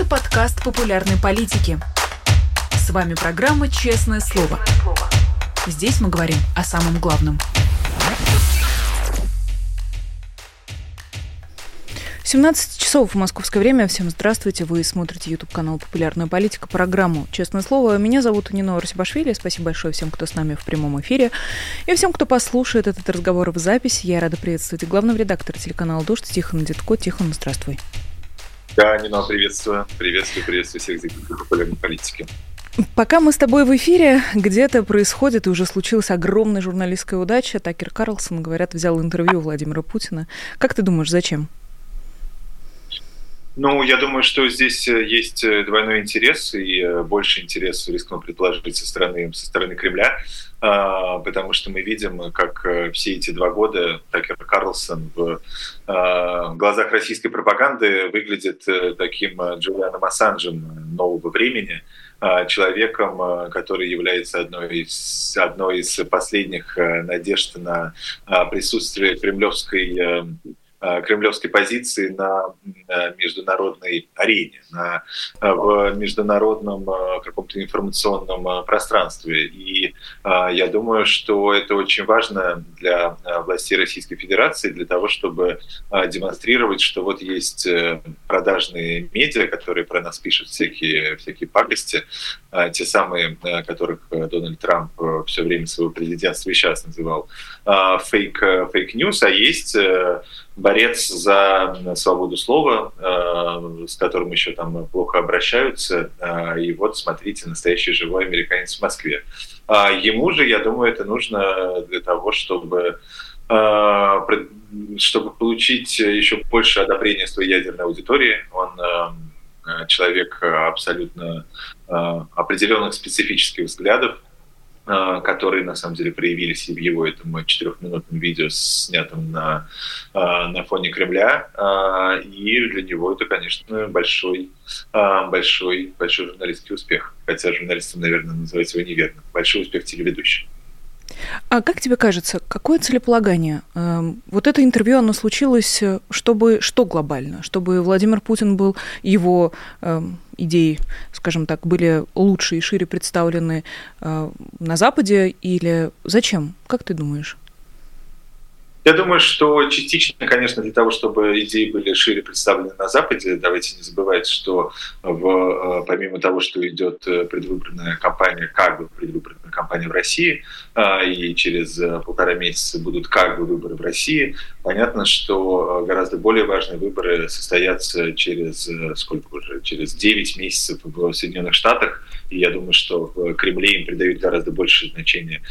Это подкаст популярной политики. С вами программа «Честное слово». Здесь мы говорим о самом главном – 17 часов в московское время. Всем здравствуйте. Вы смотрите YouTube канал «Популярная политика», программу «Честное слово». Меня зовут Нина Арсибашвили. Спасибо большое всем, кто с нами в прямом эфире. И всем, кто послушает этот разговор в записи. Я рада приветствовать главного редактора телеканала «Дождь» Тихона Дедко. Тихон, здравствуй. Да, Нина, приветствую. Приветствую, приветствую всех зрителей популярной политики. Пока мы с тобой в эфире, где-то происходит, и уже случилась огромная журналистская удача. Такер Карлсон, говорят, взял интервью Владимира Путина. Как ты думаешь, зачем? Ну, я думаю, что здесь э, есть э, двойной интерес и э, больше интерес, рискну предположить, со стороны, со стороны Кремля, а, потому что мы видим, как все эти два года Такер Карлсон в глазах российской пропаганды выглядит таким Джулианом Ассанжем нового времени, человеком, который является одной из, одной из последних надежд на присутствие кремлевской кремлевской позиции на международной арене, на, э, в международном э, каком-то информационном пространстве. И я думаю, что это очень важно для властей Российской Федерации, для того, чтобы демонстрировать, что вот есть продажные медиа, которые про нас пишут всякие, всякие пакости, те самые, которых Дональд Трамп все время своего президентства и сейчас называл fake, fake news, а есть борец за свободу слова, э, с которым еще там плохо обращаются. Э, и вот, смотрите, настоящий живой американец в Москве. А ему же, я думаю, это нужно для того, чтобы э, чтобы получить еще больше одобрения своей ядерной аудитории. Он человек абсолютно определенных специфических взглядов, которые на самом деле проявились и в его этом четырехминутном видео, снятом на, а, на фоне Кремля. А, и для него это, конечно, большой, большой, большой журналистский успех. Хотя журналистам, наверное, называть его неверно. Большой успех телеведущих. А как тебе кажется, какое целеполагание? Эм, вот это интервью, оно случилось, э, чтобы что глобально? Чтобы Владимир Путин был, его эм, идеи, скажем так, были лучше и шире представлены э, на Западе или зачем? Как ты думаешь? Я думаю, что частично, конечно, для того, чтобы идеи были шире представлены на Западе, давайте не забывать, что в, э, помимо того, что идет предвыборная кампания, как бы предвыборная кампания в России, а, и через э, полтора месяца будут как бы выборы в России, понятно, что э, гораздо более важные выборы состоятся через сколько уже, через 9 месяцев в Соединенных Штатах, и я думаю, что в Кремле им придают гораздо больше значения,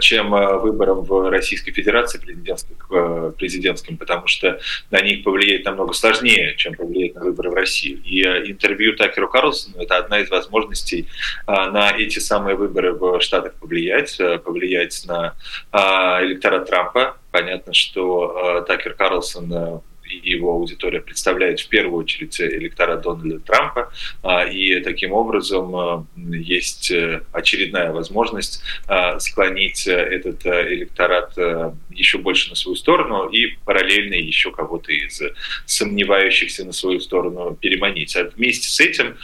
чем выборам в Российской Федерации президент президентским, э, президентским, потому что на них повлиять намного сложнее, чем повлиять на выборы в России. И э, интервью Такеру Карлсону – это одна из возможностей э, на эти самые выборы в Штатах повлиять, повлиять на электорат Трампа. Понятно, что Такер Карлсон и его аудитория представляет в первую очередь электорат Дональда Трампа, а, и таким образом а, есть э, очередная возможность а, склонить этот э, электорат э, еще больше на свою сторону и параллельно еще кого-то из сомневающихся на свою сторону переманить. А вместе с этим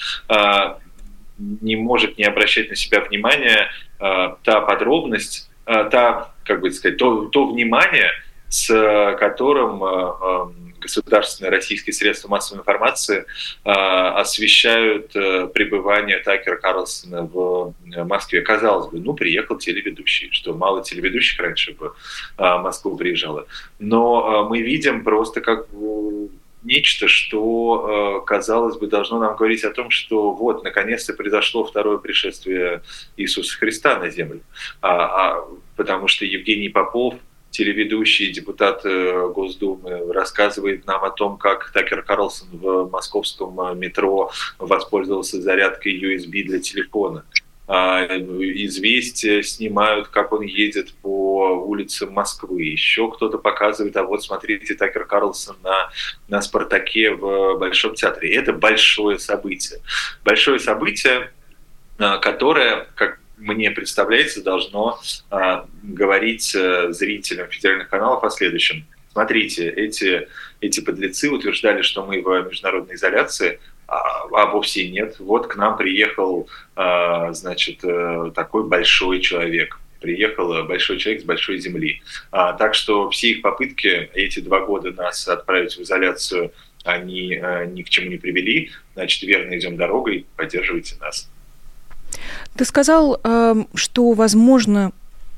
не может не обращать на себя внимания та подробность, та, как бы сказать, то, то внимание, с которым государственные российские средства массовой информации э, освещают э, пребывание Такера Карлсона в э, Москве. Казалось бы, ну, приехал телеведущий, что мало телеведущих раньше в Москву приезжало. Но мы видим просто как нечто, что, казалось бы, должно нам говорить о том, что вот, наконец-то произошло второе пришествие Иисуса Христа на землю. А, а, потому что Евгений Попов телеведущий, депутат э, Госдумы, рассказывает нам о том, как Такер Карлсон в московском э, метро воспользовался зарядкой USB для телефона. А, известия снимают, как он едет по улицам Москвы. Еще кто-то показывает, а вот смотрите, Такер Карлсон на, на «Спартаке» в Большом театре. Это большое событие. Большое событие, э, которое, как мне представляется, должно а, говорить э, зрителям федеральных каналов о следующем. Смотрите, эти, эти подлецы утверждали, что мы в международной изоляции, а, а вовсе нет. Вот к нам приехал, значит, такой большой человек, приехал большой человек с большой земли. А, так что все их попытки эти два года нас отправить в изоляцию, они а, ни к чему не привели. Значит, верно идем дорогой, поддерживайте нас. Ты сказал, эм, что, возможно,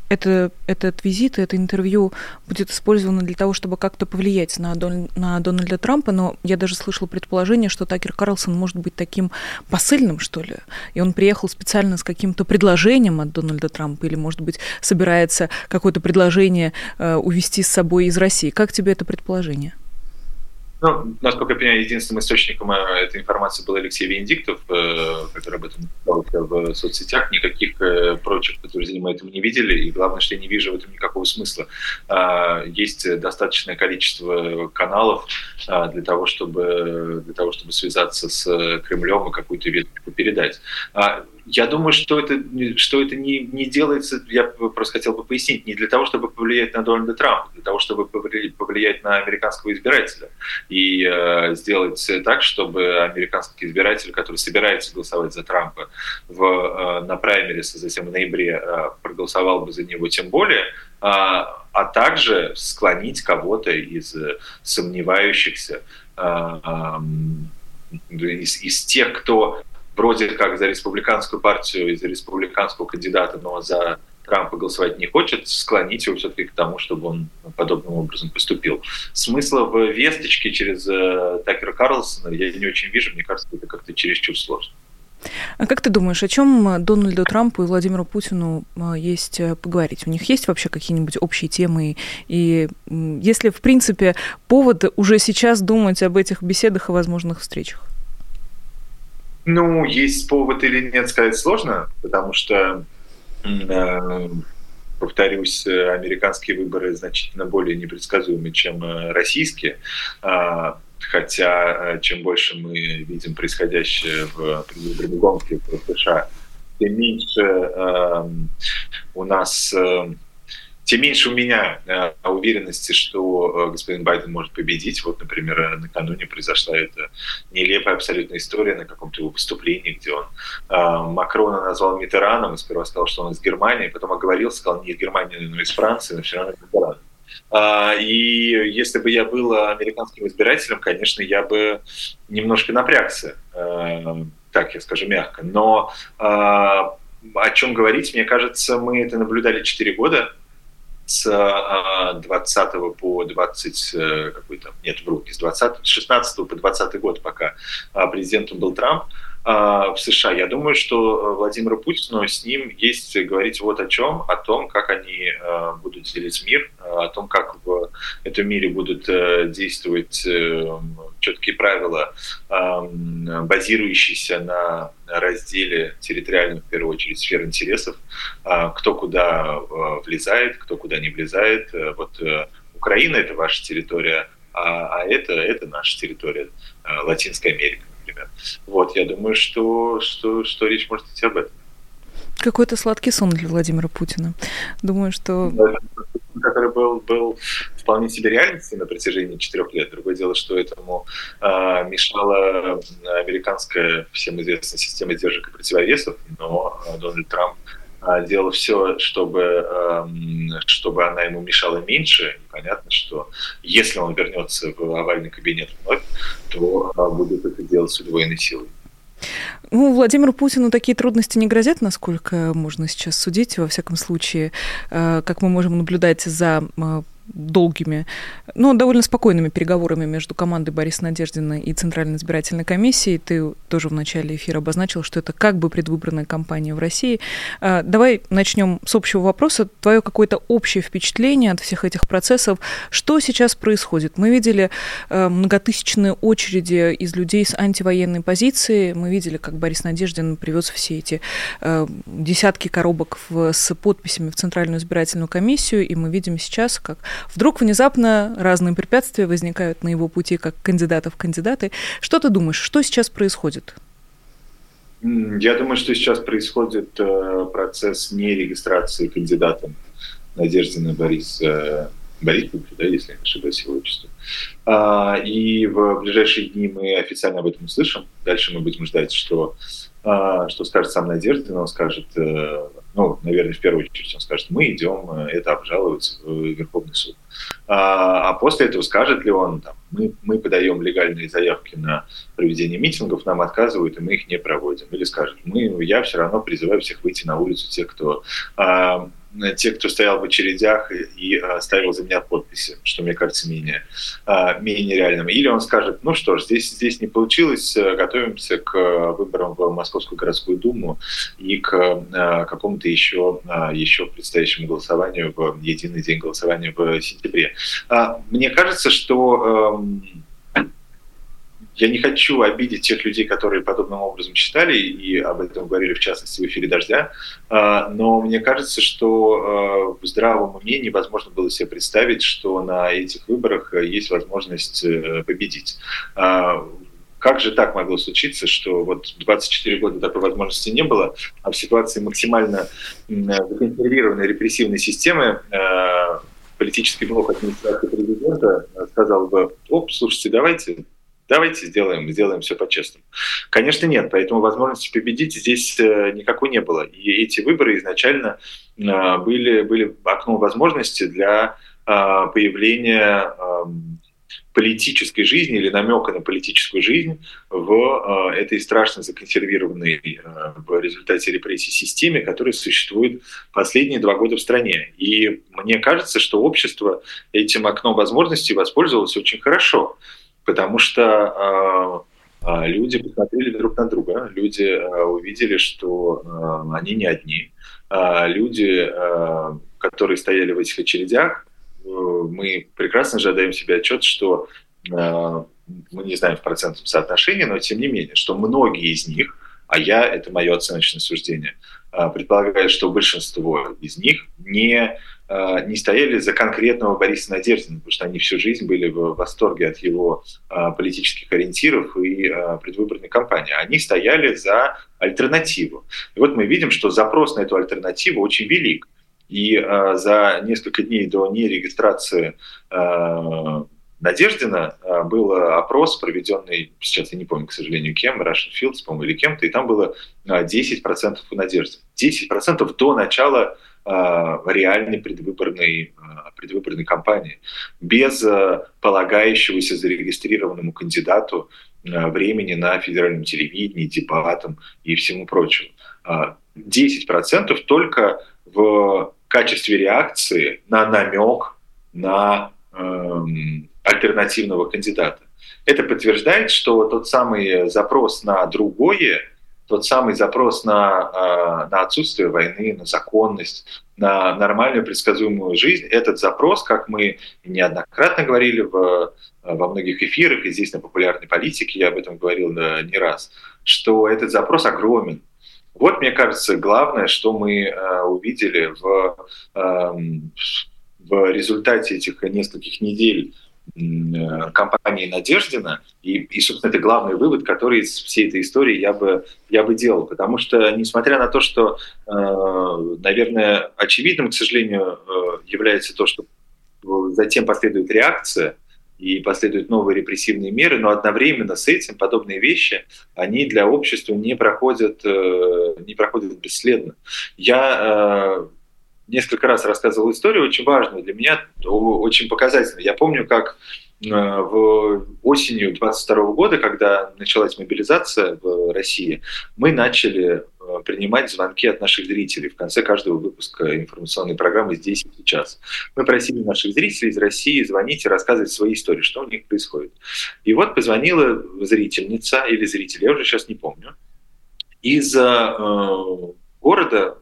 это, этот визит, это интервью будет использовано для того, чтобы как-то повлиять на, Дон, на Дональда Трампа, но я даже слышала предположение, что Такер Карлсон может быть таким посыльным, что ли, и он приехал специально с каким-то предложением от Дональда Трампа, или, может быть, собирается какое-то предложение э, увести с собой из России. Как тебе это предположение? Ну, насколько я понимаю, единственным источником э, этой информации был Алексей Венедиктов, э, который об этом написал в соцсетях. Никаких э, прочих подтверждений мы этого не видели, и главное, что я не вижу в этом никакого смысла. А, есть достаточное количество каналов а, для того, чтобы, для того, чтобы связаться с Кремлем и какую-то ветку передать. А, я думаю, что это, что это не, не делается, я просто хотел бы пояснить, не для того, чтобы повлиять на Дональда Трампа, для того, чтобы повлиять на американского избирателя и э, сделать так, чтобы американский избиратель, который собирается голосовать за Трампа в, э, на праймерис, затем в ноябре э, проголосовал бы за него тем более, э, а также склонить кого-то из сомневающихся, э, э, из, из тех, кто вроде как за республиканскую партию и за республиканского кандидата, но за Трампа голосовать не хочет, склонить его все-таки к тому, чтобы он подобным образом поступил. Смысла в весточке через э, Такера Карлсона я не очень вижу, мне кажется, это как-то чересчур сложно. А как ты думаешь, о чем Дональду Трампу и Владимиру Путину э, есть э, поговорить? У них есть вообще какие-нибудь общие темы? И если, в принципе, повод уже сейчас думать об этих беседах и возможных встречах? Ну, есть повод или нет, сказать сложно, потому что, э, повторюсь, американские выборы значительно более непредсказуемы, чем э, российские. Э, хотя чем больше мы видим происходящее в предвыборной гонке в США, тем меньше э, у нас э, тем меньше у меня э, уверенности, что э, господин Байден может победить. Вот, например, э, накануне произошла эта нелепая абсолютная история на каком-то его выступлении, где он Макрона назвал Митераном, и сперва сказал, что он из Германии, потом оговорился, сказал не из Германии, но из Франции, но все равно Митеран. И если бы я был американским избирателем, конечно, я бы немножко напрягся, так я скажу мягко. Но о чем говорить, мне кажется, мы это наблюдали 4 года с 20 а, по 20 э, какой-то, нет, вру, с 20, с 16 по 20 год, пока а, президентом был Трамп, в США. Я думаю, что Владимиру Путину с ним есть говорить вот о чем, о том, как они будут делить мир, о том, как в этом мире будут э, действовать э, четкие правила, базирующиеся на разделе территориальных, в первую очередь, сфер интересов, кто куда влезает, кто куда не влезает. Э, вот Украина – это ваша территория, а, а это, это наша территория, Латинская Америка например. Вот, я думаю, что, что, что речь может идти об этом. Какой-то сладкий сон для Владимира Путина. Думаю, что... Который был, был вполне себе реальностью на протяжении четырех лет. Другое дело, что этому э, мешала американская всем известная система сдержек и противовесов, но Дональд Трамп делал все, чтобы, эм, чтобы она ему мешала меньше. Понятно, что если он вернется в овальный кабинет вновь, то а, будет это делать с удвоенной силой. Ну, Владимиру Путину такие трудности не грозят, насколько можно сейчас судить. Во всяком случае, э, как мы можем наблюдать за э, долгими, но довольно спокойными переговорами между командой Бориса Надеждина и Центральной избирательной комиссией. Ты тоже в начале эфира обозначил, что это как бы предвыборная кампания в России. А, давай начнем с общего вопроса. Твое какое-то общее впечатление от всех этих процессов. Что сейчас происходит? Мы видели э, многотысячные очереди из людей с антивоенной позиции. Мы видели, как Борис Надеждин привез все эти э, десятки коробок с подписями в Центральную избирательную комиссию, и мы видим сейчас, как Вдруг внезапно разные препятствия возникают на его пути как кандидата в кандидаты. Что ты думаешь, что сейчас происходит? Я думаю, что сейчас происходит э, процесс нерегистрации кандидатом Надеждина Бориса Борисовичу, да, если я не ошибаюсь его отчеству. А, и в ближайшие дни мы официально об этом услышим. Дальше мы будем ждать, что, что скажет сам Надеждин. Он скажет, э, ну, наверное, в первую очередь он скажет, мы идем э, это обжаловать в Верховный суд. А, а после этого скажет ли он, там, мы, мы подаем легальные заявки на проведение митингов, нам отказывают, и мы их не проводим. Или скажет, мы, я все равно призываю всех выйти на улицу, те, кто те, кто стоял в очередях и, и а, ставил за меня подписи, что мне кажется менее, а, менее реальным. Или он скажет, ну что ж, здесь, здесь не получилось, э, готовимся к выборам в Московскую городскую думу и к а, какому-то еще, еще предстоящему голосованию в единый день голосования в сентябре. Мне кажется, что эм, я не хочу обидеть тех людей, которые подобным образом читали и об этом говорили, в частности, в эфире «Дождя», а, но мне кажется, что а, в здравом уме невозможно было себе представить, что на этих выборах есть возможность э, победить. А, как же так могло случиться, что вот 24 года такой возможности не было, а в ситуации максимально законсервированной репрессивной системы политический блок администрации президента сказал бы, оп, слушайте, давайте Давайте сделаем, сделаем все по-честному. Конечно, нет, поэтому возможности победить здесь э, никакой не было. И эти выборы изначально э, были, были окном возможности для э, появления эм, политической жизни или намека на политическую жизнь в этой страшно законсервированной в результате репрессий системе, которая существует последние два года в стране. И мне кажется, что общество этим окном возможностей воспользовалось очень хорошо потому что а, а, люди посмотрели друг на друга, люди а, увидели, что они не одни. Люди, которые стояли в этих очередях, э, мы прекрасно же отдаем себе отчет, что мы не знаем в процентном соотношении, но тем не менее, что многие из них, а я, это мое оценочное суждение, предполагают, что большинство из них не не стояли за конкретного Бориса Надеждина, потому что они всю жизнь были в восторге от его э, политических ориентиров и э, предвыборной кампании. Они стояли за альтернативу. И вот мы видим, что запрос на эту альтернативу очень велик. И за несколько дней до нерегистрации Надеждина был опрос, проведенный, сейчас я не помню, к сожалению, кем, Russian Fields, по-моему, или кем-то, и там было 10% у Надежды. 10% до начала Э, реальной предвыборной, э, предвыборной кампании, без э, полагающегося зарегистрированному кандидату времени на федеральном телевидении, дебатам и всему прочему. 10% только в качестве реакции на намек на эм, альтернативного кандидата. Это подтверждает, что тот самый запрос на другое тот самый запрос на, а, на отсутствие войны, на законность, на нормальную предсказуемую жизнь, этот запрос, как мы неоднократно говорили в, во многих эфирах, и здесь на популярной политике я об этом говорил не раз, что этот запрос огромен. Вот, мне кажется, главное, что мы а, увидели в, в результате этих нескольких недель компании Надеждина. И, и, собственно, это главный вывод, который из всей этой истории я бы, я бы делал. Потому что, несмотря на то, что, э, наверное, очевидным, к сожалению, э, является то, что затем последует реакция, и последуют новые репрессивные меры, но одновременно с этим подобные вещи, они для общества не проходят, не проходят бесследно. Я несколько раз рассказывал историю, очень важную для меня, очень показательную. Я помню, как э, в осенью 22 года, когда началась мобилизация в России, мы начали э, принимать звонки от наших зрителей в конце каждого выпуска информационной программы «Здесь и сейчас». Мы просили наших зрителей из России звонить и рассказывать свои истории, что у них происходит. И вот позвонила зрительница или зритель, я уже сейчас не помню, из э, города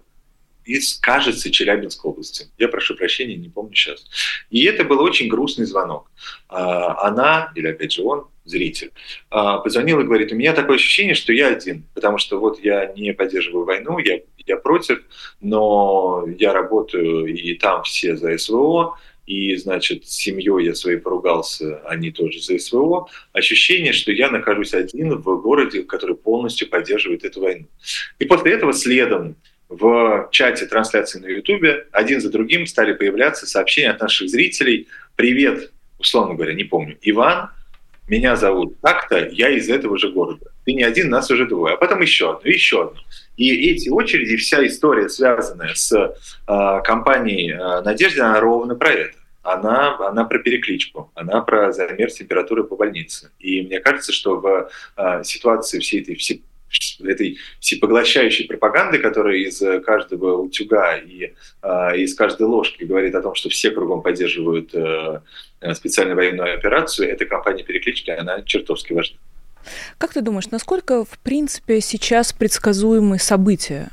из, кажется, Челябинской области. Я прошу прощения, не помню сейчас. И это был очень грустный звонок. А, она, или опять же он, зритель, а, позвонил и говорит, у меня такое ощущение, что я один, потому что вот я не поддерживаю войну, я, я против, но я работаю, и там все за СВО, и, значит, с семьей я своей поругался, они тоже за СВО. Ощущение, что я нахожусь один в городе, который полностью поддерживает эту войну. И после этого следом в чате трансляции на Ютубе один за другим стали появляться сообщения от наших зрителей. Привет, условно говоря, не помню, Иван, меня зовут так-то, я из этого же города. Ты не один, нас уже двое. А потом еще одно, еще одно. И эти очереди, вся история, связанная с э, компанией э, «Надежда», она ровно про это. Она, она про перекличку, она про замер температуры по больнице. И мне кажется, что в э, ситуации всей этой всей этой всепоглощающей пропаганды, которая из каждого утюга и э, из каждой ложки говорит о том, что все кругом поддерживают э, специальную военную операцию, эта кампания переклички, она чертовски важна. Как ты думаешь, насколько, в принципе, сейчас предсказуемы события?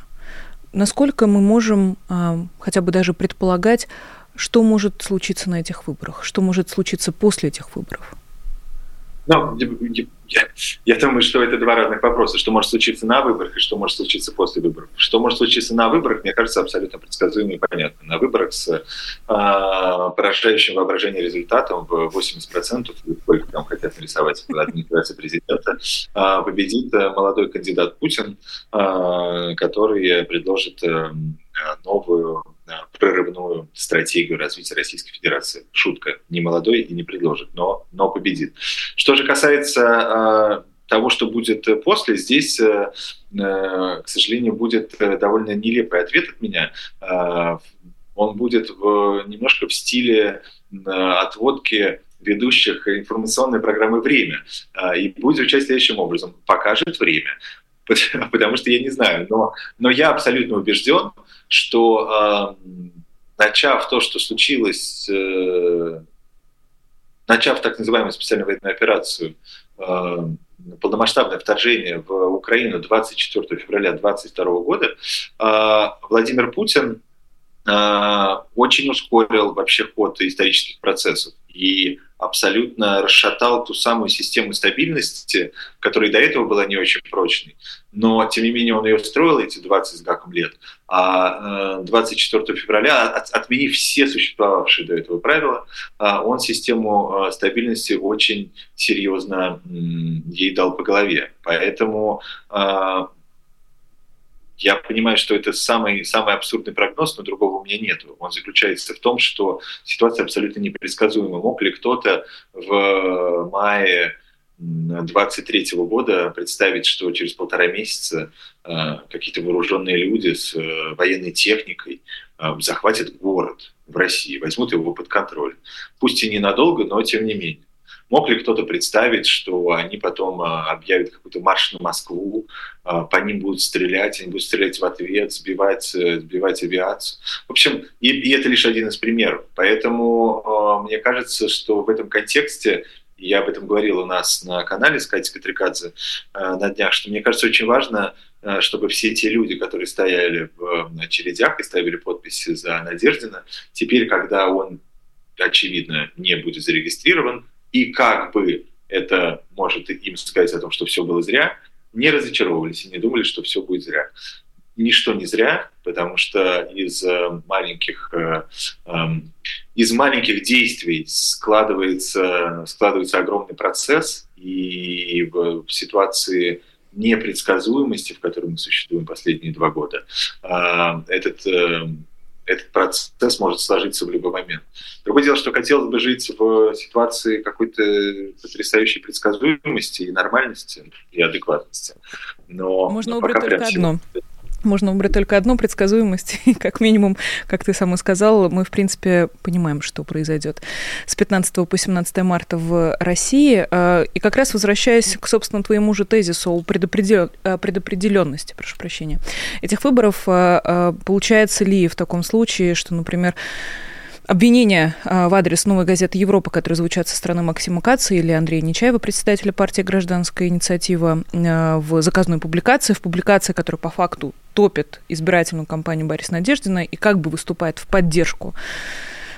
Насколько мы можем э, хотя бы даже предполагать, что может случиться на этих выборах, что может случиться после этих выборов? Ну, я, я думаю, что это два разных вопроса. Что может случиться на выборах и что может случиться после выборов. Что может случиться на выборах, мне кажется, абсолютно предсказуемо и понятно. На выборах с э, поражающим воображение результатом в 80%, сколько там хотят нарисовать администрация президента, э, победит молодой кандидат Путин, э, который предложит э, новую прорывную стратегию развития Российской Федерации. Шутка. Не молодой и не предложит, но, но победит. Что же касается э, того, что будет после, здесь, э, э, к сожалению, будет довольно нелепый ответ от меня. Он будет в, немножко в стиле отводки ведущих информационной программы «Время». И будет звучать следующим образом. Покажет время. Потому что я не знаю, но, но я абсолютно убежден, что э, начав то, что случилось, э, начав так называемую специальную военную операцию, э, полномасштабное вторжение в Украину 24 февраля 2022 года, э, Владимир Путин э, очень ускорил вообще ход исторических процессов и абсолютно расшатал ту самую систему стабильности, которая до этого была не очень прочной. Но, тем не менее, он ее строил эти 20 с гаком лет. А 24 э, февраля, отменив все существовавшие до этого правила, э, он систему э, стабильности очень серьезно ей дал по голове. Поэтому я понимаю, что это самый, самый абсурдный прогноз, но другого у меня нет. Он заключается в том, что ситуация абсолютно непредсказуема. Мог ли кто-то в мае 23 года представить, что через полтора месяца э, какие-то вооруженные люди с э, военной техникой э, захватят город в России, возьмут его под контроль. Пусть и ненадолго, но тем не менее. Мог ли кто-то представить, что они потом а, объявят какой-то марш на Москву, а, по ним будут стрелять, они будут стрелять в ответ, сбивать, э, сбивать авиацию. В общем, и, и это лишь один из примеров. Поэтому а, мне кажется, что в этом контексте я об этом говорил у нас на канале с Катей Катрикадзе на днях, что мне кажется очень важно, чтобы все те люди, которые стояли в очередях и ставили подписи за Надеждина, теперь, когда он, очевидно, не будет зарегистрирован, и как бы это может им сказать о том, что все было зря, не разочаровывались и не думали, что все будет зря. Ничто не зря, потому что из э, маленьких, э, эм, из маленьких действий складывается, складывается огромный процесс, и в ситуации непредсказуемости, в которой мы существуем последние два года, э, этот этот процесс может сложиться в любой момент. Другое дело, что хотелось бы жить в ситуации какой-то потрясающей предсказуемости и нормальности и адекватности. Но, Можно но выбрать только одно. Всего, можно выбрать только одну предсказуемость. И как минимум, как ты сам и сказал, мы, в принципе, понимаем, что произойдет с 15 по 17 марта в России. А, и как раз возвращаясь к, собственно, твоему же тезису о предопредел... предопределенности, прошу прощения, этих выборов, а, а, получается ли в таком случае, что, например, Обвинения а, в адрес новой газеты «Европа», которые звучат со стороны Максима Каца или Андрея Нечаева, председателя партии «Гражданская инициатива», а, в заказной публикации, в публикации, которая по факту топит избирательную кампанию Бориса Надеждина и как бы выступает в поддержку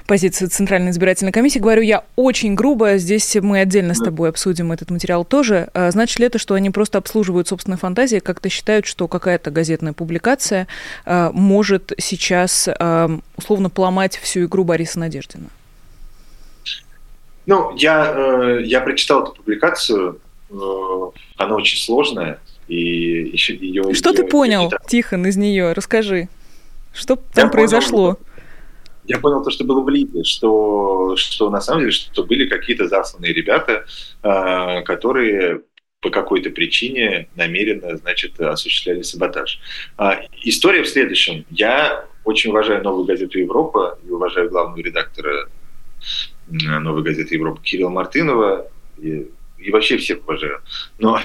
позиции Центральной избирательной комиссии. Говорю я очень грубо, здесь мы отдельно с тобой обсудим этот материал тоже. А значит ли это, что они просто обслуживают собственные фантазии, как-то считают, что какая-то газетная публикация а, может сейчас а, условно поломать всю игру Бориса Надеждина? Ну, я, э, я прочитал эту публикацию, она очень сложная, И еще ее... Что ее, ты понял, ее... Тихон, из нее? Расскажи. Что там я произошло? Понял, я понял то, что было в Либе, что, что на самом деле, что были какие-то засланные ребята, э, которые по какой-то причине намеренно, значит, осуществляли саботаж. А, история в следующем. Я очень уважаю новую газету «Европа» и уважаю главного редактора новой газеты «Европа» Кирилла Мартынова. И, и вообще всех уважаю. Но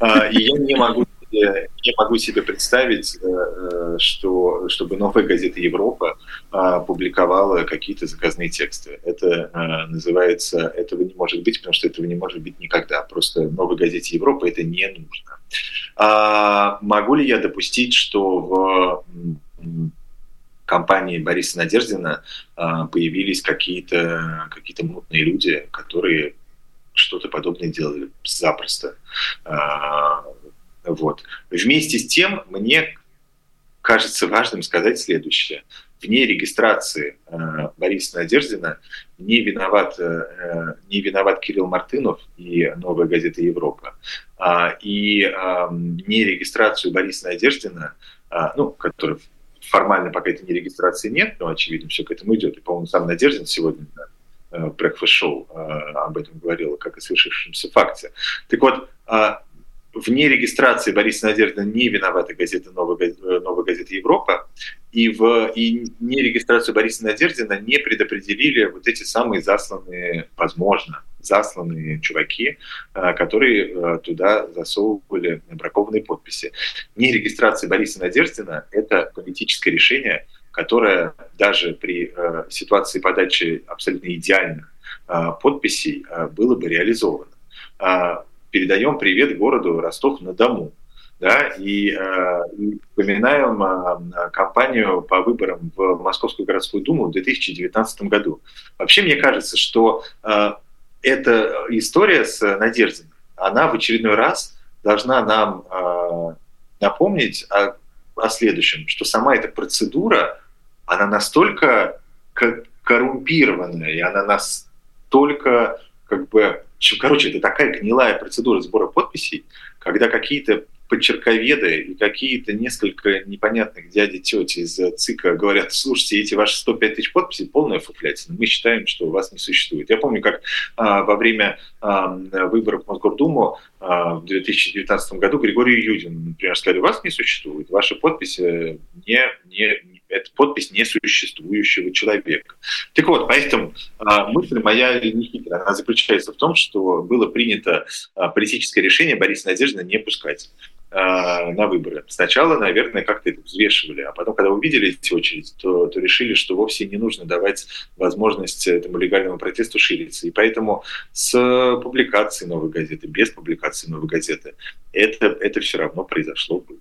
а, и я не могу не могу себе представить, э, э, что, чтобы новая газета «Европа» а, публиковала какие-то заказные тексты. Это а, называется «этого не может быть», потому что этого не может быть никогда. Просто новой газете «Европа» это не нужно. А могу ли я допустить, что в компании Бориса Надеждина а, появились какие-то какие мутные люди, которые что-то подобное делали запросто. Вот. Вместе с тем, мне кажется важным сказать следующее. Вне регистрации э, Бориса Надеждина не виноват, э, не виноват Кирилл Мартынов и «Новая газета Европа». А, и э, не регистрацию Бориса Надеждина, э, ну, который формально пока это не регистрации нет, но, очевидно, все к этому идет. И, по-моему, сам Надеждин сегодня на э, брекфаст-шоу э, об этом говорил, как о свершившемся факте. Так вот, э, вне регистрации Бориса Надеждина не виновата газета «Новая, э, Новая газета Европа», и, в, и не регистрацию Бориса Надеждина не предопределили вот эти самые засланные, возможно, засланные чуваки, э, которые э, туда засовывали бракованные подписи. Не регистрация Бориса Надеждина – это политическое решение, которое даже при ситуации подачи абсолютно идеальных подписей было бы реализовано передаем привет городу Ростов-на-Дому. Да, и, э, и вспоминаем э, кампанию по выборам в Московскую городскую думу в 2019 году. Вообще, мне кажется, что э, эта история с Надеждой, она в очередной раз должна нам э, напомнить о, о следующем, что сама эта процедура, она настолько коррумпированная, и она настолько как бы Короче, это такая гнилая процедура сбора подписей, когда какие-то подчерковеды и какие-то несколько непонятных дяди тети из ЦИКа говорят, слушайте, эти ваши 105 тысяч подписей полная фуфлятина, мы считаем, что вас не существует. Я помню, как а, во время а, выборов в Мосгордуму а, в 2019 году Григорий Юдин, например, сказали, у вас не существует, ваши подписи не, не, это подпись несуществующего человека. Так вот, поэтому а, мысль моя не хитрая, она заключается в том, что было принято а, политическое решение Бориса Надеждина не пускать а, на выборы. Сначала, наверное, как-то это взвешивали, а потом, когда увидели эти очереди, то, то решили, что вовсе не нужно давать возможность этому легальному протесту шириться. И поэтому с публикацией новой газеты, без публикации новой газеты, это, это все равно произошло бы.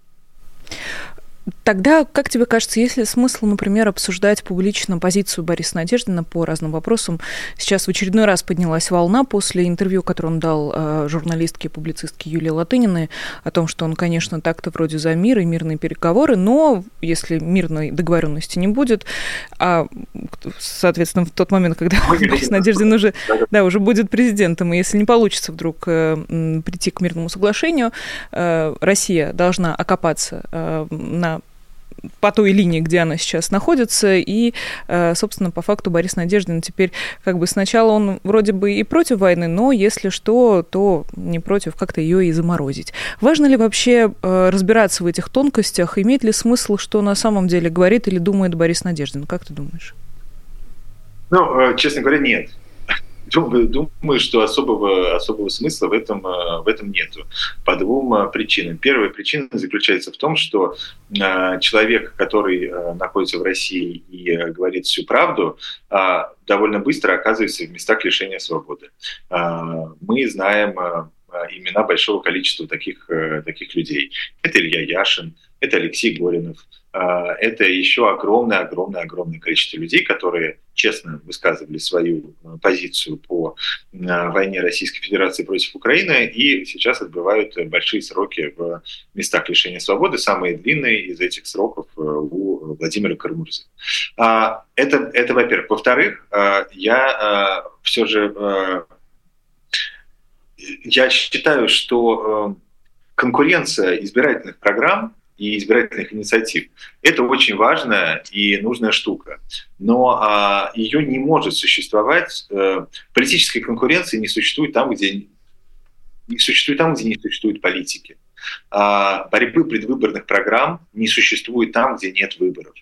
Тогда, как тебе кажется, есть ли смысл, например, обсуждать публично позицию Бориса Надеждина по разным вопросам? Сейчас в очередной раз поднялась волна после интервью, которое он дал э, журналистке и публицистке Юлии Латыниной, о том, что он, конечно, так-то вроде за мир и мирные переговоры, но если мирной договоренности не будет, а, соответственно, в тот момент, когда Борис Надеждин уже, да, уже будет президентом, и если не получится вдруг э, прийти к мирному соглашению, э, Россия должна окопаться на по той линии, где она сейчас находится, и, э, собственно, по факту Борис Надеждин теперь как бы сначала он вроде бы и против войны, но если что, то не против как-то ее и заморозить. Важно ли вообще э, разбираться в этих тонкостях, имеет ли смысл, что на самом деле говорит или думает Борис Надеждин? Как ты думаешь? Ну, э, честно говоря, нет. Думаю, думаю, что особого, особого смысла в этом, э, в этом нету. По двум э, причинам. Первая причина заключается в том, что э, человек, который находится в России и говорит всю правду, довольно быстро оказывается в местах лишения свободы. Мы знаем имена большого количества таких, таких людей. Это Илья Яшин, это Алексей Горинов, а, это еще огромное-огромное-огромное количество людей, которые честно высказывали свою а, позицию по а, войне Российской Федерации против Украины и сейчас отбывают большие сроки в местах лишения свободы. Самые длинные из этих сроков у Владимира Кармурзы. Это, это во-первых. Во-вторых, я все же я считаю, что конкуренция избирательных программ и избирательных инициатив. Это очень важная и нужная штука. Но а, ее не может существовать. А, политической конкуренции не существует там, где не существует там, где не существует политики. А, борьбы предвыборных программ не существует там, где нет выборов.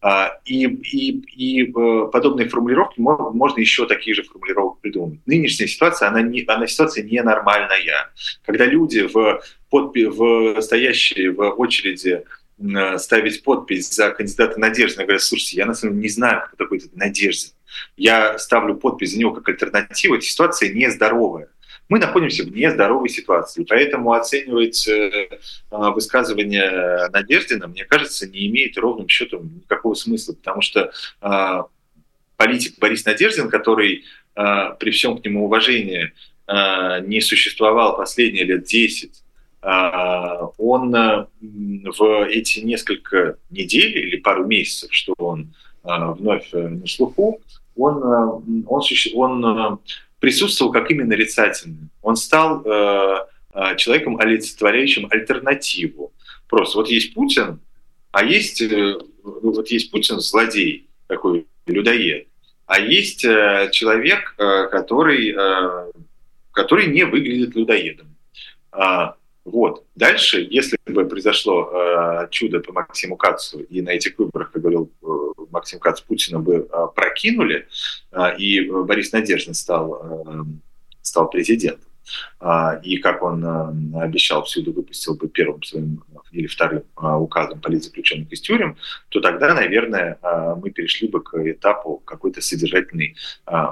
А, и, и, и э, подобные формулировки можно еще такие же формулировки придумать. Нынешняя ситуация, она, не, она ситуация ненормальная. Когда люди, в, подпи, в стоящие в очереди ставить подпись за кандидата Надежды, говорят, слушайте, я на самом деле не знаю, кто такой этот Надежда. Я ставлю подпись за него как альтернативу, эта ситуация нездоровая мы находимся в нездоровой ситуации. Поэтому оценивать э, а, высказывание Надеждина, мне кажется, не имеет ровным счетом никакого смысла, потому что политик Борис Надеждин, который при всем к нему уважении не существовал последние лет 10, он в эти несколько недель или пару месяцев, что он вновь на слуху, он, он, он присутствовал как именно нарицательный. Он стал э, э, человеком, олицетворяющим альтернативу. Просто вот есть Путин, а есть, э, вот есть Путин злодей, такой людоед, а есть э, человек, э, который, э, который не выглядит людоедом. А, вот. Дальше, если бы произошло э, чудо по Максиму Кацу, и на этих выборах, как говорил э, Максим Кац, Путина бы э, прокинули, э, и Борис Надеждин стал, э, стал президентом, и, как он э, обещал, всюду выпустил бы первым своим или вторым э, указом политзаключенных из тюрем, то тогда, наверное, э, мы перешли бы к этапу какой-то содержательной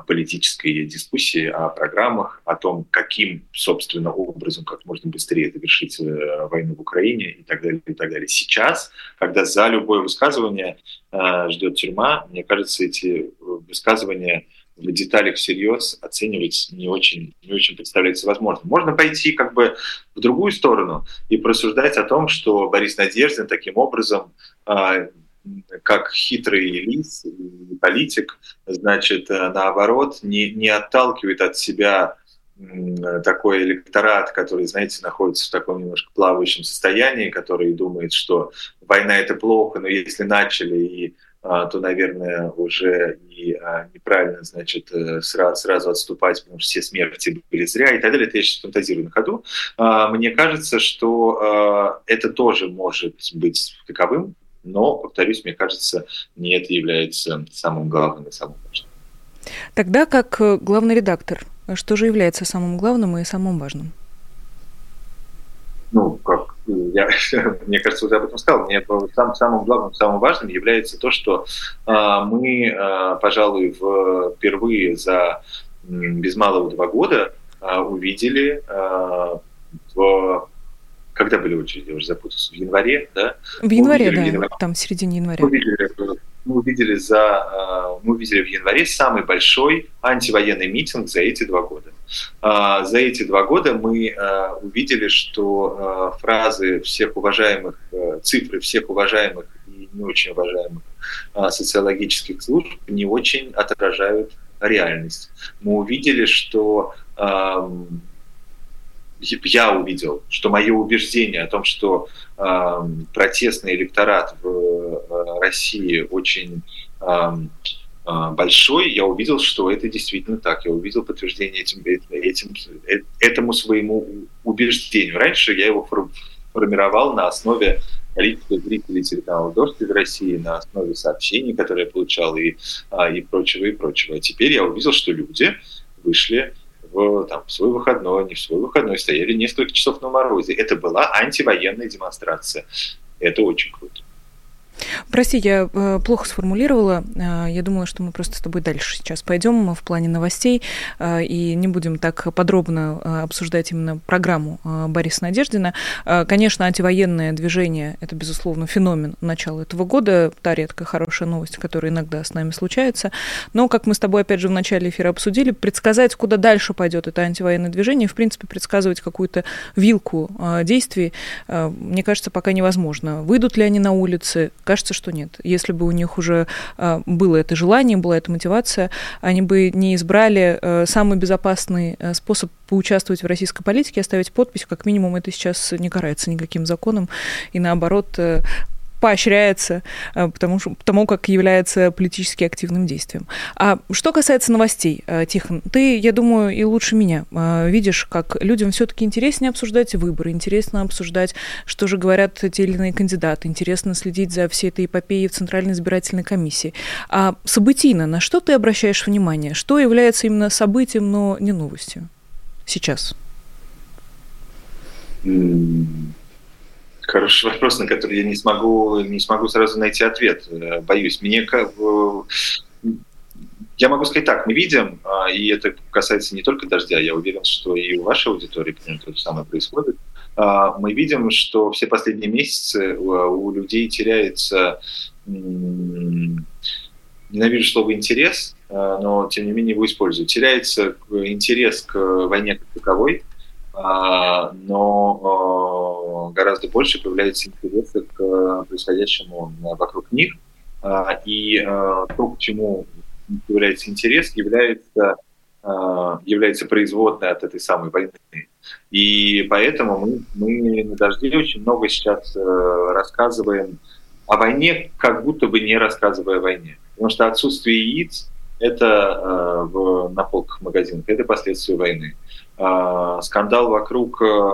политической дискуссии о программах, о том, каким, собственно, образом, как можно быстрее завершить войну в Украине и так далее, и так далее. Сейчас, когда за любое высказывание ждет тюрьма, мне кажется, эти высказывания в деталях всерьез оценивать не очень, не очень представляется возможным. Можно пойти как бы в другую сторону и просуждать о том, что Борис Надеждин таким образом а, как хитрый лис и политик, значит, э, наоборот, не, не отталкивает от себя такой электорат, который, знаете, находится в таком немножко плавающем состоянии, который думает, что война это плохо, но если начали и то, наверное, уже и а, неправильно, значит, э, сразу, сразу отступать, потому что все смерти были зря и так далее. Это я сейчас фантазирую на ходу. А, мне кажется, что это тоже может быть таковым, но, повторюсь, мне кажется, не это является самым главным и самым важным. Тогда, как э, главный редактор, что же является самым главным и самым важным? Ну, как я, мне кажется, уже об этом сказал, мне сам, самым главным, самым важным является то, что э, мы, э, пожалуй, впервые за без малого два года э, увидели э, в когда были очереди, я уже запутался, в январе, да? В январе, да, в январе. там в середине января. Мы увидели, мы увидели, за, мы увидели в январе самый большой антивоенный митинг за эти два года. А, за эти два года мы а, увидели, что а, фразы всех уважаемых, цифры всех уважаемых и не очень уважаемых социологических служб не очень отражают реальность. Мы увидели, что я увидел, что мое убеждение о том, что протестный электорат в России очень большой, я увидел, что это действительно так. Я увидел подтверждение этим, этим, этому своему убеждению. Раньше я его формировал на основе количества зрителей телеканала «Дождь» из России, на основе сообщений, которые я получал, и, а, и прочего, и прочего. А теперь я увидел, что люди вышли в, там, в свой выходной, не в свой выходной, стояли несколько часов на морозе. Это была антивоенная демонстрация. Это очень круто. Прости, я э, плохо сформулировала. Э, я думала, что мы просто с тобой дальше сейчас пойдем в плане новостей э, и не будем так подробно обсуждать именно программу Бориса Надеждина. Конечно, антивоенное движение – это, безусловно, феномен начала этого года, та редкая хорошая новость, которая иногда с нами случается. Но, как мы с тобой, опять же, в начале эфира обсудили, предсказать, куда дальше пойдет это антивоенное движение, в принципе, предсказывать какую-то вилку действий, мне кажется, пока невозможно. Выйдут ли они на улицы, Кажется, что нет. Если бы у них уже было это желание, была эта мотивация, они бы не избрали самый безопасный способ поучаствовать в российской политике, оставить подпись, как минимум это сейчас не карается никаким законом, и наоборот поощряется, э, потому, что, потому как является политически активным действием. А что касается новостей, э, Тихон, ты, я думаю, и лучше меня э, видишь, как людям все-таки интереснее обсуждать выборы, интересно обсуждать, что же говорят те или иные кандидаты, интересно следить за всей этой эпопеей в Центральной избирательной комиссии. А событийно, на что ты обращаешь внимание? Что является именно событием, но не новостью сейчас? Хороший вопрос, на который я не смогу, не смогу сразу найти ответ. Э, боюсь. Мне как я могу сказать так, мы видим, а, и это касается не только дождя, я уверен, что и у вашей аудитории то же самое происходит. А, мы видим, что все последние месяцы у людей теряется, ненавижу слово интерес, но тем не менее его использую, теряется интерес к войне как таковой, но гораздо больше появляется интереса к происходящему вокруг них. А, и а, то, к чему появляется интерес, является, является производной от этой самой войны. И поэтому мы, мы на «Дожде» очень много сейчас э, рассказываем о войне, как будто бы не рассказывая о войне. Потому что отсутствие яиц – это э, в, на полках магазинах, это последствия войны. А, скандал вокруг э,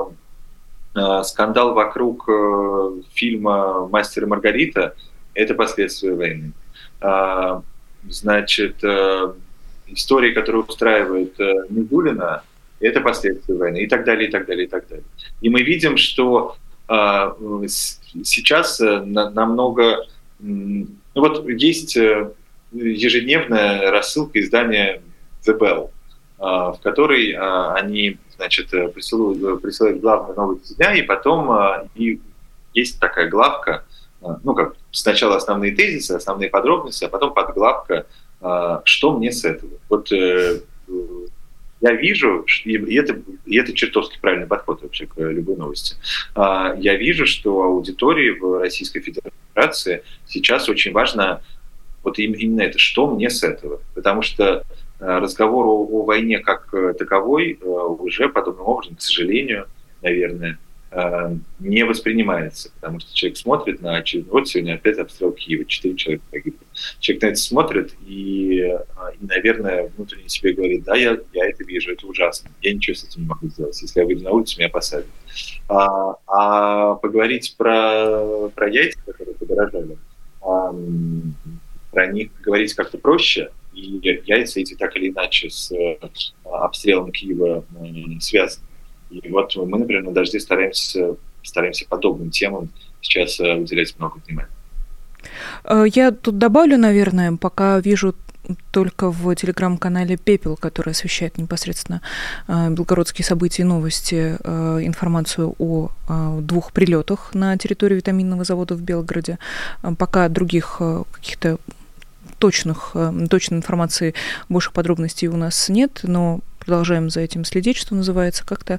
э, скандал вокруг э, фильма «Мастер и Маргарита» — это последствия войны. А, значит, истории, которые устраивает Мигулина, это последствия войны и так далее, и так далее, и так далее. И мы видим, что сейчас намного... Ну вот есть ежедневная рассылка издания The Bell – а, в которой а, они значит, э, присылают, присылают главные новости дня, и потом а, и есть такая главка, ну как сначала основные тезисы, основные подробности, а потом подглавка «Что мне с этого?». Вот э, я вижу, и это, и это чертовски правильный подход вообще к любой новости, я вижу, что аудитории в Российской Федерации сейчас очень важно вот именно это, что мне с этого. Потому что Э, разговор о, о войне как э, таковой э, уже подобным образом, к сожалению, наверное, не воспринимается, потому что человек смотрит на очередной... Вот сегодня опять обстрел Киева, четыре человека погибли. Человек на это смотрит и, и, наверное, внутренне себе говорит, да, я, я это вижу, это ужасно, я ничего с этим не могу сделать. Если я выйду на улицу, меня посадят. А, а поговорить про, про яйца, которые подорожали, а, про них говорить как-то проще – и яйца эти так или иначе с э, обстрелом Киева связаны. И вот мы, например, на «Дожде» стараемся, стараемся подобным темам сейчас э, уделять много внимания. Э, я тут добавлю, наверное, пока вижу только в телеграм-канале «Пепел», который освещает непосредственно белгородские события и новости, информацию о двух прилетах на территорию витаминного завода в Белгороде. Пока других каких-то точных, э, точной информации, больше подробностей у нас нет, но продолжаем за этим следить, что называется. Как-то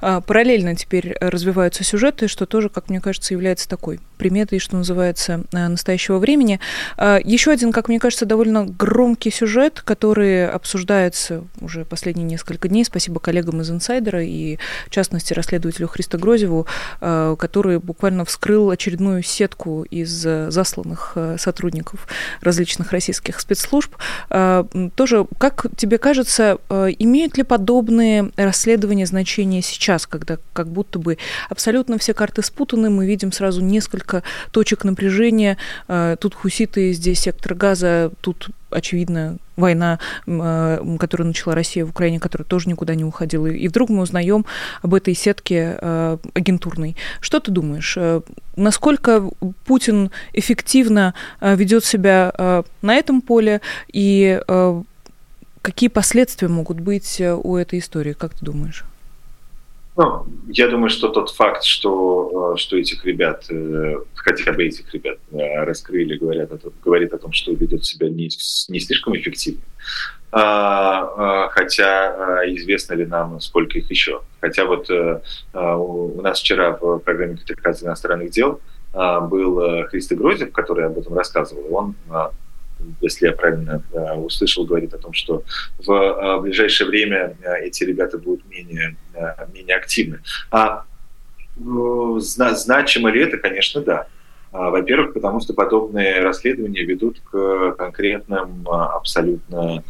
а, параллельно теперь развиваются сюжеты, что тоже, как мне кажется, является такой приметой, что называется, а, настоящего времени. А, еще один, как мне кажется, довольно громкий сюжет, который обсуждается уже последние несколько дней. Спасибо коллегам из «Инсайдера» и, в частности, расследователю Христо Грозеву, а, который буквально вскрыл очередную сетку из засланных а, сотрудников различных российских спецслужб. Тоже, как тебе кажется, именно Имеют ли подобные расследования значение сейчас, когда как будто бы абсолютно все карты спутаны, мы видим сразу несколько точек напряжения, э, тут хуситы, здесь сектор газа, тут очевидно, война, э, которую начала Россия в Украине, которая тоже никуда не уходила. И вдруг мы узнаем об этой сетке э, агентурной. Что ты думаешь? Насколько Путин эффективно ведет себя на этом поле и Какие последствия могут быть э, у этой истории, как ты думаешь? Ну, я думаю, что тот факт, что, э, что этих ребят, э, хотя бы этих ребят раскрыли, говорят говорит о том, что ведет себя не, не слишком эффективно. А, а, хотя известно ли нам, сколько их еще. Хотя вот у нас вчера в программе «Категоризации иностранных дел» был Христо Грозев, который об этом рассказывал. Он если я правильно услышал, говорит о том, что в ближайшее время эти ребята будут менее, менее активны. А значимо ли это? Конечно, да. А, во-первых, потому что подобные расследования ведут к конкретным абсолютно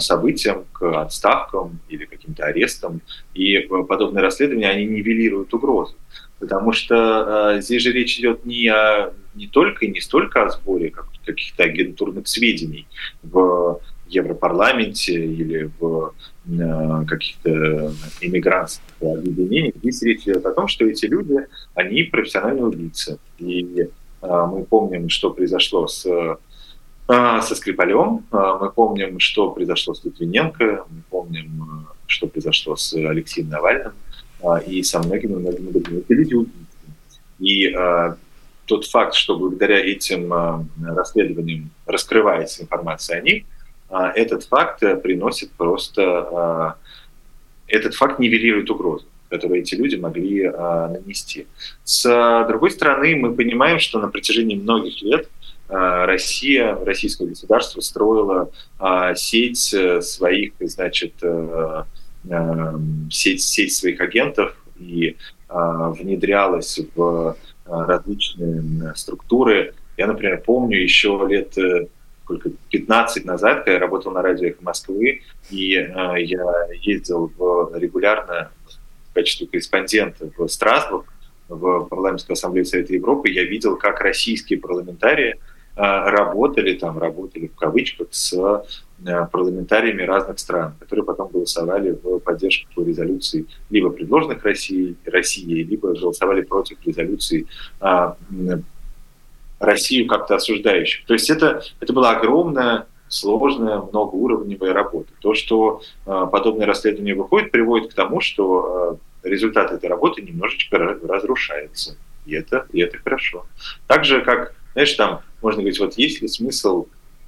событиям, к отставкам или каким-то арестам. И подобные расследования, они нивелируют угрозу. Потому что здесь же речь идет не, о, не только и не столько о сборе как, каких-то агентурных сведений в Европарламенте или в э, каких-то иммигрантских объединениях. Здесь речь идет о том, что эти люди, они профессиональные убийцы. И э, мы помним, что произошло с э, со Скрипалем, мы помним, что произошло с Литвиненко, мы помним, что произошло с Алексеем Навальным и со многими-многими другими. Это люди убийцы. И тот факт, что благодаря этим расследованиям раскрывается информация о них, а, этот факт э, приносит просто... А, этот факт нивелирует угрозу которую эти люди могли а, нанести. С другой стороны, мы понимаем, что на протяжении многих лет Россия, российское государство строило сеть э, своих, значит, э, сеть, сеть своих агентов и внедрялась в различные структуры. Я, например, помню еще лет сколько, 15 назад, когда я работал на радио «Эхо Москвы», и э, я ездил в, регулярно в качестве корреспондента в Страсбург, в парламентскую ассамблею Совета Европы, я видел, как российские парламентарии э, работали там, работали в кавычках с э, парламентариями разных стран, которые потом голосовали в поддержку резолюций либо предложенных России, России либо голосовали против резолюций а, Россию как-то осуждающих. То есть это, это была огромная, сложная, многоуровневая работа. То, что э, подобное расследование выходит, приводит к тому, что э, результат этой работы немножечко разрушается. И это, и это хорошо. Так же, как, знаешь, там можно говорить, вот есть ли смысл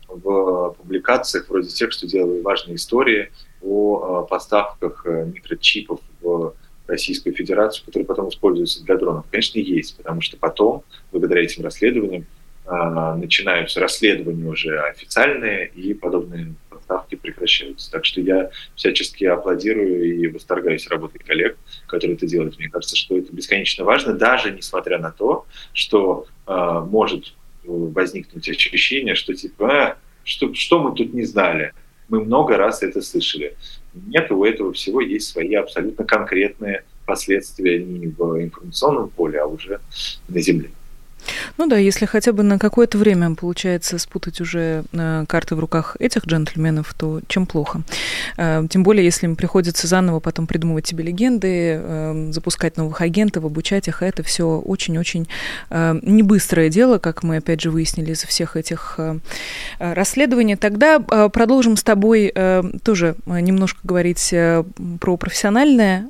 в публикациях вроде тех, что делали важные истории о э, поставках э, микрочипов в Российскую Федерацию, которые потом используются для дронов? Конечно, есть, потому что потом, благодаря этим расследованиям, а, начинаются расследования уже официальные, и подобные поставки прекращаются. Так что я всячески аплодирую и восторгаюсь работой коллег, которые это делают. Мне кажется, что это бесконечно важно, даже несмотря на то, что э, может возникнуть ощущение, что типа, а, что, что мы тут не знали, мы много раз это слышали. Нет, у этого всего есть свои абсолютно конкретные последствия не в информационном поле, а уже на Земле. Ну да, если хотя бы на какое-то время получается спутать уже э, карты в руках этих джентльменов, то чем плохо. Э, тем более, если им приходится заново потом придумывать себе легенды, э, запускать новых агентов, обучать их, это все очень-очень не быстрое дело, как мы опять же выяснили из всех этих расследований. Тогда продолжим с тобой тоже немножко говорить про профессиональное.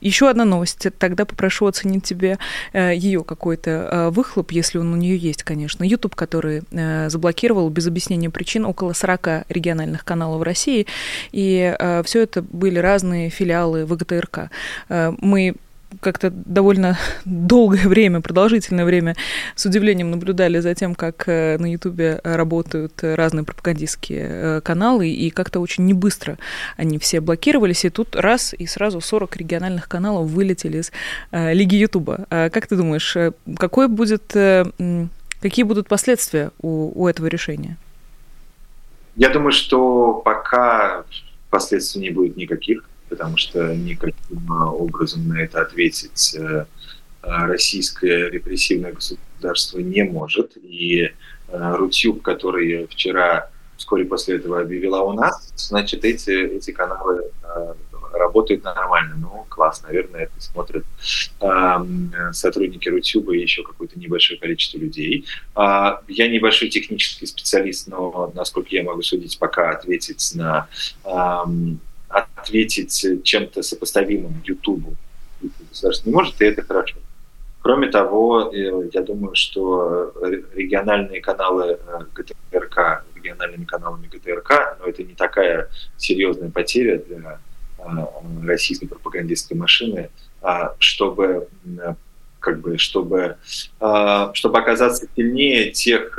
Еще одна новость. Тогда попрошу оценить тебе ее какой-то выхлоп, если он у нее есть, конечно. YouTube, который э, заблокировал без объяснения причин около 40 региональных каналов России, и э, все это были разные филиалы ВГТРК. Э, мы как-то довольно долгое время, продолжительное время с удивлением наблюдали за тем, как на Ютубе работают разные пропагандистские каналы, и как-то очень небыстро они все блокировались, и тут раз, и сразу 40 региональных каналов вылетели из Лиги Ютуба. А как ты думаешь, какой будет, какие будут последствия у, у этого решения? Я думаю, что пока последствий не будет никаких потому что никаким а, образом на это ответить э, а, российское репрессивное государство не может. И э, Рутюб, который вчера вскоре после этого объявила у нас, значит, эти, эти каналы э, работают нормально. Ну, класс, наверное, это смотрят сотрудники Рутюба и еще какое-то небольшое количество людей. Э, я небольшой технический специалист, но, насколько я могу судить, пока ответить на э, ответить чем-то сопоставимым YouTube государство не может, и это хорошо. Кроме того, э, я думаю, что региональные каналы э, ГТРК региональными каналами ГТРК, но это не такая серьезная потеря для э, российской пропагандистской машины, а чтобы как бы, чтобы, чтобы оказаться сильнее тех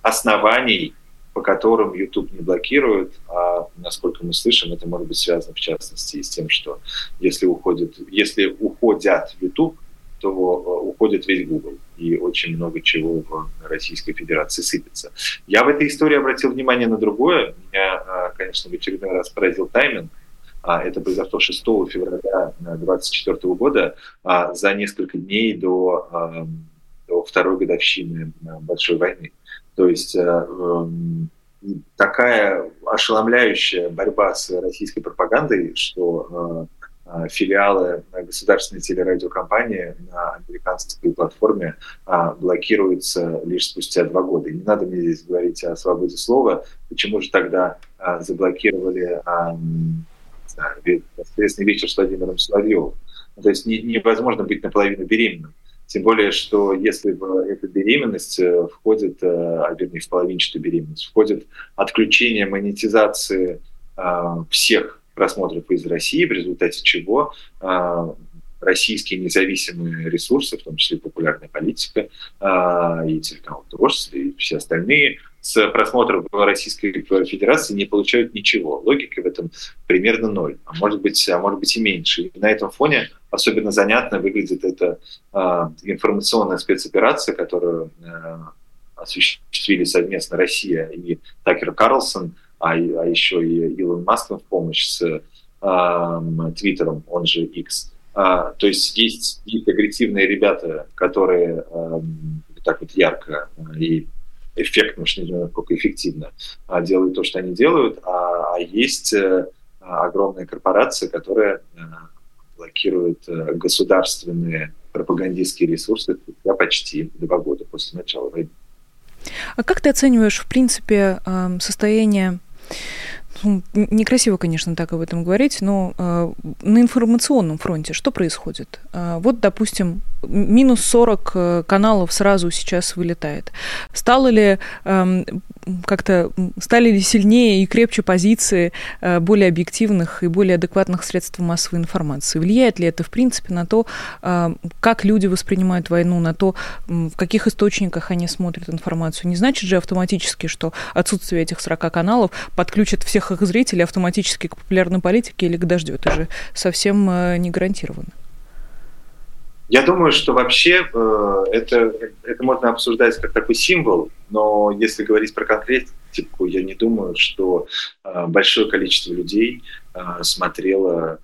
оснований, по которым YouTube не блокирует, а насколько мы слышим, это может быть связано в частности с тем, что если уходит, если уходят YouTube, то э, уходит весь Google, и очень много чего в Российской Федерации сыпется. Я в этой истории обратил внимание на другое. Меня, э, конечно, в очередной раз поразил тайминг. А, это произошло 6 февраля 2024 года, а, за несколько дней до, до второй годовщины э, Большой войны. То есть эм, такая ошеломляющая борьба с российской пропагандой, что Э, филиалы государственной телерадиокомпании на американской платформе а, блокируются лишь спустя два года. И не надо мне здесь говорить о свободе слова. Почему же тогда а, заблокировали «Воскресный вечер» с Владимиром Соловьевым? То есть невозможно быть наполовину беременным. Тем более, что если в эту беременность э, входит, э, а вернее, в половинчатую беременность, входит отключение монетизации всех просмотров из России, в результате чего российские независимые ресурсы, в том числе популярная политика и телеканал «Дождь» и все остальные, с просмотров Российской Федерации не получают ничего. Логика в этом примерно ноль, а может быть, а может быть и меньше. И на этом фоне особенно занятно выглядит эта а, информационная спецоперация, которую а, осуществили совместно Россия и Такер Карлсон – а, а еще и Илон Маск в помощь с Твиттером, он же X. А, то есть есть, агрессивные ребята, которые а, так вот ярко и эффектно, уж не знаю, насколько эффективно а, делают то, что они делают, а, а есть а, огромные корпорации, которые блокируют а, государственные пропагандистские ресурсы спустя почти два года после начала войны. А как ты оцениваешь, в принципе, состояние ну, некрасиво, конечно, так об этом говорить, но э, на информационном фронте что происходит? Э, вот, допустим, минус 40 э, каналов сразу сейчас вылетает. Стало ли э, как-то стали ли сильнее и крепче позиции э, более объективных и более адекватных средств массовой информации? Влияет ли это, в принципе, на то, э, как люди воспринимают войну, на то, в каких источниках они смотрят информацию? Не значит же автоматически, что отсутствие этих 40 каналов подключит всех их зрителей автоматически к популярной политике или к дождю? Это же совсем э, не гарантированно. Я думаю, что вообще э, это, это можно обсуждать как такой символ, но если говорить про конкретику, я не думаю, что э, большое количество людей э, смотрело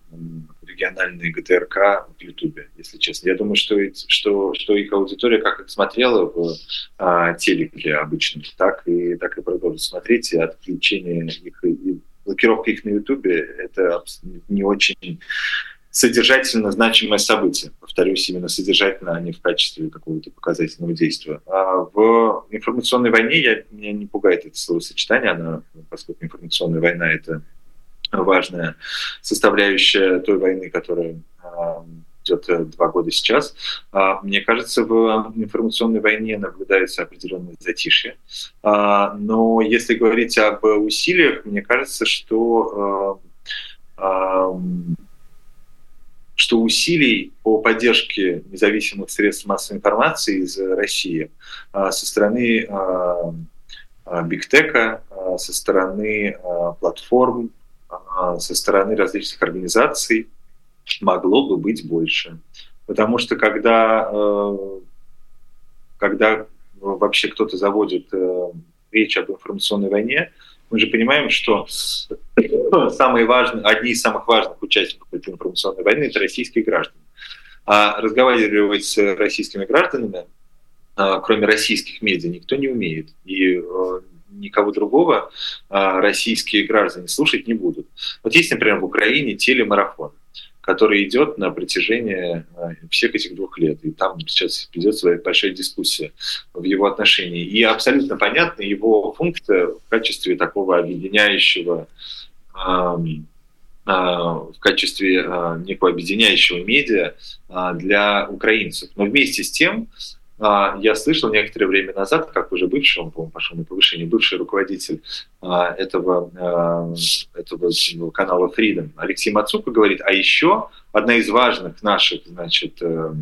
региональные ГТРК в Ютубе, если честно. Я думаю, что, что, что их аудитория как смотрела в э, телеке обычном, так и, так и продолжит смотреть, и отключение их, и блокировка их на Ютубе – это не очень содержательно значимое событие. Повторюсь, именно содержательно, а не в качестве какого-то показательного действия. А в информационной войне я, меня не пугает это словосочетание, она, поскольку информационная война – это важная составляющая той войны, которая а, идет э, два года сейчас. А, мне кажется, в информационной войне наблюдается определенное затишье. А, но если говорить об усилиях, мне кажется, что что усилий по поддержке независимых средств массовой информации из России а, со стороны Бигтека, а, а, со стороны платформ, со стороны различных организаций могло бы быть больше. Потому что когда, когда вообще кто-то заводит речь об информационной войне, мы же понимаем, что самые важные, одни из самых важных участников этой информационной войны – это российские граждане. А разговаривать с российскими гражданами, а, кроме российских медиа, никто не умеет. И э, никого другого а, российские граждане слушать не будут. Вот есть, например, в Украине телемарафон который идет на протяжении э, всех этих двух лет. И там сейчас идет своя большая дискуссия в его отношении. И абсолютно понятна его функция в качестве такого объединяющего а, в качестве а, некого объединяющего медиа а, для украинцев. Но вместе с тем я слышал некоторое время назад, как уже бывший, он, по-моему, пошел на повышение, бывший руководитель а, этого, а, этого канала Freedom, Алексей Мацука говорит, а еще одна из важных наших, значит, э,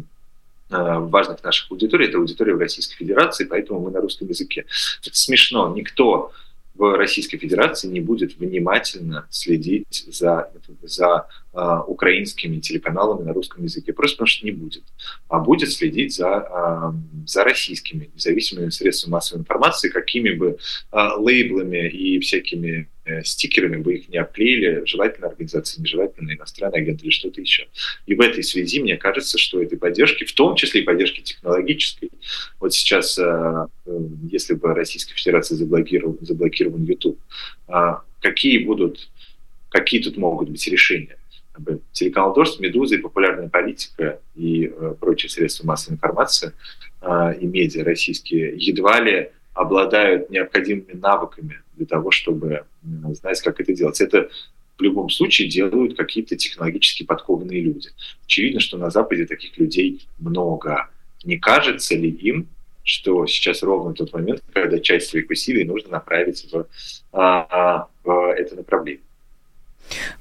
важных наших аудиторий, это аудитория в Российской Федерации, поэтому мы на русском языке. Это смешно. Никто в Российской Федерации не будет внимательно следить за, за э, украинскими телеканалами на русском языке, просто потому что не будет, а будет следить за, э, за российскими независимыми средствами массовой информации, какими бы э, лейблами и всякими стикерами бы их не обклеили, желательно организации, нежелательно иностранный агент или что-то еще. И в этой связи мне кажется, что этой поддержки, в том числе и поддержки технологической, вот сейчас, э, э, если бы Российская Федерация заблокировала, заблокирован YouTube, какие будут, какие тут могут быть решения? Телеканал «Дождь», «Медуза» и «Популярная политика» и прочие средства массовой информации и медиа российские едва ли обладают необходимыми навыками для того, чтобы знать, как это делать. Это в любом случае делают какие-то технологически подкованные люди. Очевидно, что на Западе таких людей много. Не кажется ли им, что сейчас ровно тот момент, когда часть своих усилий нужно направить в, а, а, в это направление?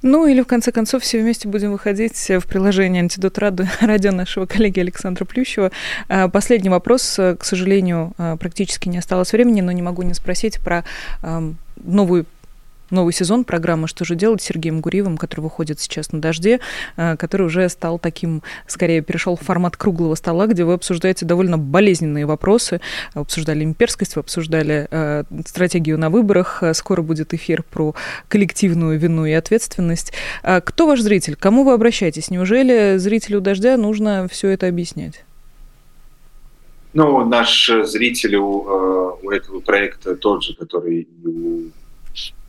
Ну или в конце концов все вместе будем выходить в приложение «Антидот радио» нашего коллеги Александра Плющева. А, последний вопрос. К сожалению, практически не осталось времени, но не могу не спросить про новую новый сезон программы «Что же делать» с Сергеем Гуриевым, который выходит сейчас на «Дожде», э, который уже стал таким, скорее, перешел в формат круглого стола, где вы обсуждаете довольно болезненные вопросы. Обсуждали имперскость, вы обсуждали э, стратегию на выборах. Скоро будет эфир про коллективную вину и ответственность. А кто ваш зритель? Кому вы обращаетесь? Неужели зрителю «Дождя» нужно все это объяснять? Ну, наш зритель у, э, у этого проекта тот же, который у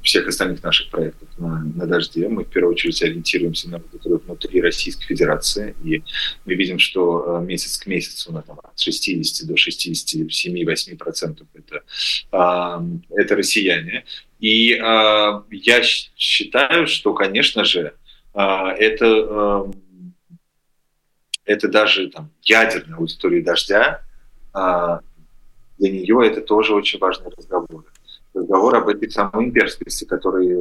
всех остальных наших проектов на, на дожде. Мы в первую очередь ориентируемся на аудиторию внутри Российской Федерации, и мы видим, что э, месяц к месяцу на там, от 60 до 67-8% это, это россияне. И э, я считаю, что, конечно же, э, это, это даже там, ядерная аудитория дождя, для нее это тоже очень важный разговор разговор об этой самой имперскости, который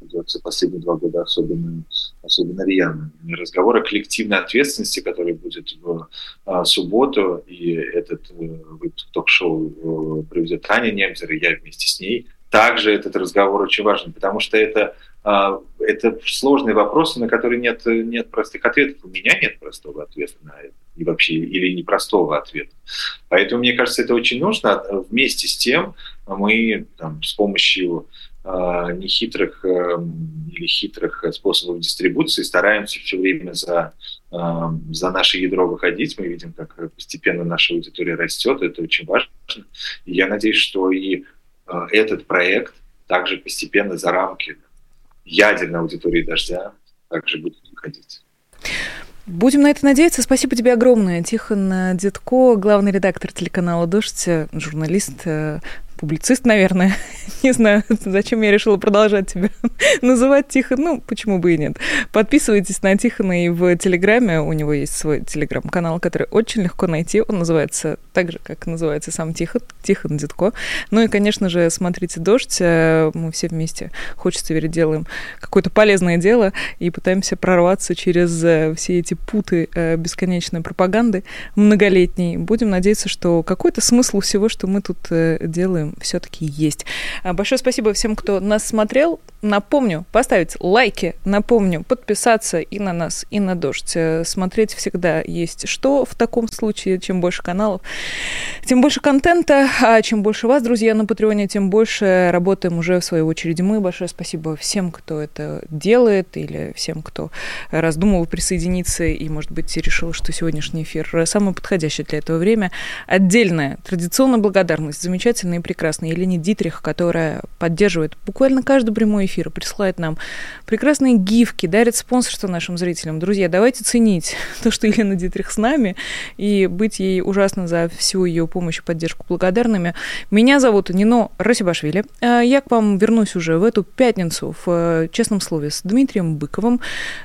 ведется последние два года особенно, особенно рьяно. Разговор о коллективной ответственности, который будет в а, субботу, и этот э, выпуск ток-шоу э, проведет Таня Немзер, и я вместе с ней. Также этот разговор очень важен, потому что это а, это сложные вопросы, на которые нет, нет простых ответов. У меня нет простого ответа на это. И вообще, или непростого ответа. Поэтому, мне кажется, это очень нужно. Вместе с тем мы там, с помощью э, нехитрых э, или хитрых способов дистрибуции стараемся все время за, э, за наше ядро выходить. Мы видим, как постепенно наша аудитория растет. Это очень важно. И я надеюсь, что и э, этот проект также постепенно за рамки ядерной аудитории «Дождя» также будет выходить. Будем на это надеяться. Спасибо тебе огромное. Тихон Дедко, главный редактор телеканала «Дождь», журналист, э, публицист, наверное. Не знаю, зачем я решила продолжать тебя называть Тихон. Ну, почему бы и нет. Подписывайтесь на Тихона и в Телеграме. У него есть свой Телеграм-канал, который очень легко найти. Он называется так же, как называется сам Тихон, Тихон Дедко. Ну и, конечно же, смотрите «Дождь». Э, мы все вместе, хочется верить, делаем какое-то полезное дело и пытаемся прорваться через э, все эти путы э, бесконечной пропаганды многолетней. Будем надеяться, что какой-то смысл всего, что мы тут делаем, все-таки есть. А, большое спасибо всем, кто нас смотрел. Напомню, поставить лайки, напомню, подписаться и на нас, и на дождь. Э, смотреть всегда есть что в таком случае. Чем больше каналов, тем больше контента, а чем больше вас, друзья, на Патреоне, тем больше работаем уже в свою очередь мы. Большое спасибо всем, кто это делает, или всем, кто раздумывал присоединиться и, может быть, решил, что сегодняшний эфир самый подходящий для этого время. Отдельная традиционная благодарность замечательной и прекрасной Елене Дитрих, которая поддерживает буквально каждый прямой эфира, присылает нам прекрасные гифки, дарит спонсорство нашим зрителям. Друзья, давайте ценить то, что Елена Дитрих с нами, и быть ей ужасно за всю ее помощь и поддержку благодарными. Меня зовут Нино Расибашвили. А, я к вам вернусь уже в эту пятницу в э, «Честном слове» с Дмитрием Быковым.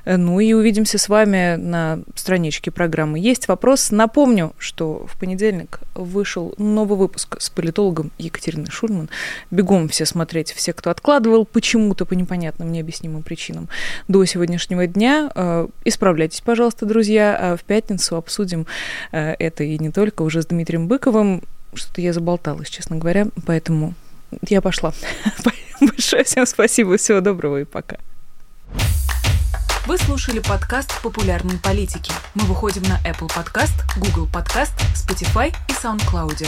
Э, ну и увидимся с вами на страничке программы. Есть вопрос. Напомню, что в понедельник вышел новый выпуск с политологом Екатериной Екатерины Шульман. Бегом все смотреть, все, кто откладывал почему-то по непонятным, необъяснимым причинам до сегодняшнего дня. Э, исправляйтесь, пожалуйста, друзья. А в пятницу обсудим э, это и не только уже с Дмитрием Быковым. Что-то я заболталась, честно говоря, поэтому я пошла. Большое всем спасибо, всего доброго и пока. Вы слушали подкаст «Популярные политики». Мы выходим на Apple Podcast, Google Podcast, Spotify и SoundCloud.